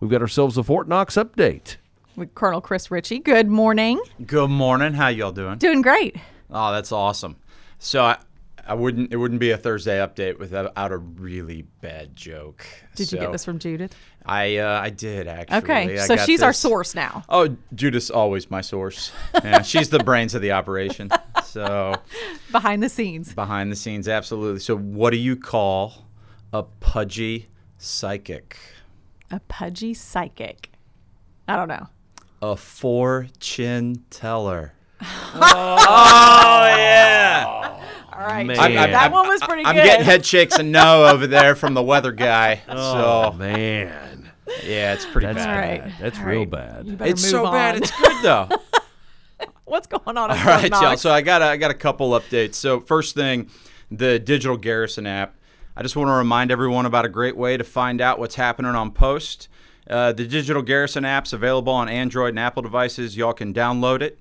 we've got ourselves a Fort Knox update. With Colonel Chris Ricci. Good morning. Good morning. How y'all doing? Doing great. Oh, that's awesome. So I, I wouldn't. It wouldn't be a Thursday update without a really bad joke. Did you get this from Judith? I uh, I did actually. Okay, I so got she's our source now. Oh, Judith's always my source. Yeah, she's the brains of the operation. So Behind the scenes. behind the scenes, absolutely. So what do you call a pudgy psychic? A pudgy psychic. I don't know. A fortune teller. oh yeah. All right. Man. Judith, I'm- that I'm- one was pretty I'm good. getting head shakes and no over there from the weather guy. Oh So man, yeah, it's pretty that's bad. All right. bad. That's All real right. bad. You It's move so bad. It's good though. What's going on? All right, y'all. So I got a, I got a couple updates. So first thing, the Digital Garrison app. I just want to remind everyone about a great way to find out what's happening on post. Uh, the Digital Garrison app's available on Android and Apple devices. Y'all can download it.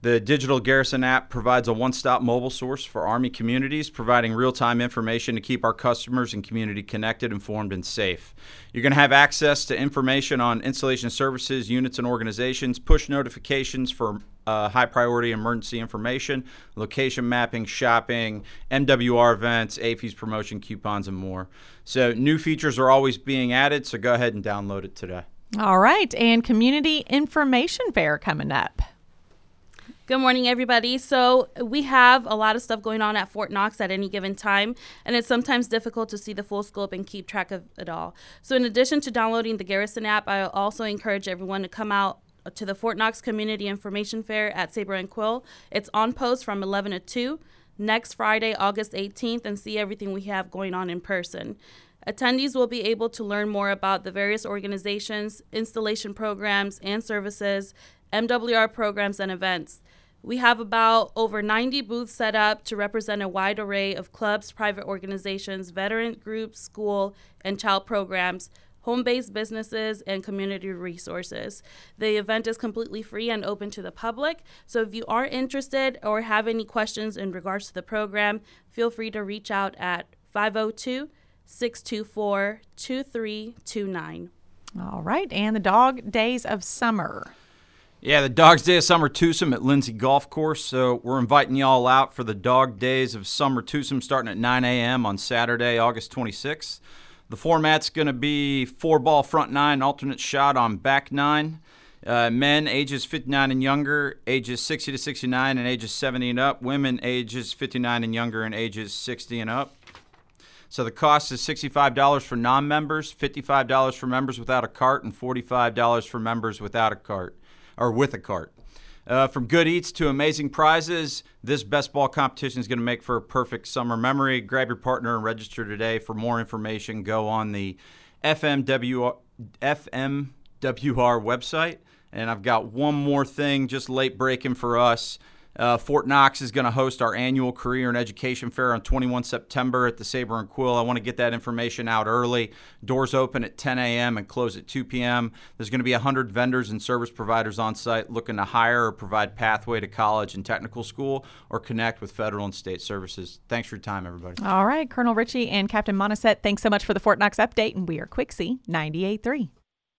The Digital Garrison app provides a one stop mobile source for Army communities, providing real time information to keep our customers and community connected, informed, and safe. You're going to have access to information on installation services, units, and organizations, push notifications for uh, high priority emergency information, location mapping, shopping, MWR events, AAFES promotion coupons, and more. So, new features are always being added, so go ahead and download it today. All right. And community information fair coming up. Good morning, everybody. So, we have a lot of stuff going on at Fort Knox at any given time, and it's sometimes difficult to see the full scope and keep track of it all. So, in addition to downloading the Garrison app, I also encourage everyone to come out to the Fort Knox Community Information Fair at Sabre and Quill. It's on post from 11 to 2 next Friday, August 18th, and see everything we have going on in person. Attendees will be able to learn more about the various organizations, installation programs and services, MWR programs, and events. We have about over 90 booths set up to represent a wide array of clubs, private organizations, veteran groups, school, and child programs, home based businesses, and community resources. The event is completely free and open to the public. So if you are interested or have any questions in regards to the program, feel free to reach out at 502 624 2329. All right. And the dog days of summer. Yeah, the Dogs Day of Summer Twosome at Lindsey Golf Course. So we're inviting y'all out for the Dog Days of Summer Twosome starting at 9 a.m. on Saturday, August 26th. The format's going to be four ball front nine, alternate shot on back nine. Uh, men ages 59 and younger, ages 60 to 69, and ages 70 and up. Women ages 59 and younger, and ages 60 and up. So the cost is $65 for non-members, $55 for members without a cart, and $45 for members without a cart or with a cart. Uh, from good eats to amazing prizes, this best ball competition is going to make for a perfect summer memory. Grab your partner and register today. For more information, go on the FMW, FMWR website. And I've got one more thing, just late breaking for us. Uh, Fort Knox is going to host our annual career and education fair on 21 September at the Sabre and Quill. I want to get that information out early. Doors open at 10 a.m. and close at 2 p.m. There's going to be 100 vendors and service providers on site looking to hire or provide pathway to college and technical school or connect with federal and state services. Thanks for your time, everybody. All right. Colonel Ricci and Captain Monticett, thanks so much for the Fort Knox update. And we are Quixie 98.3.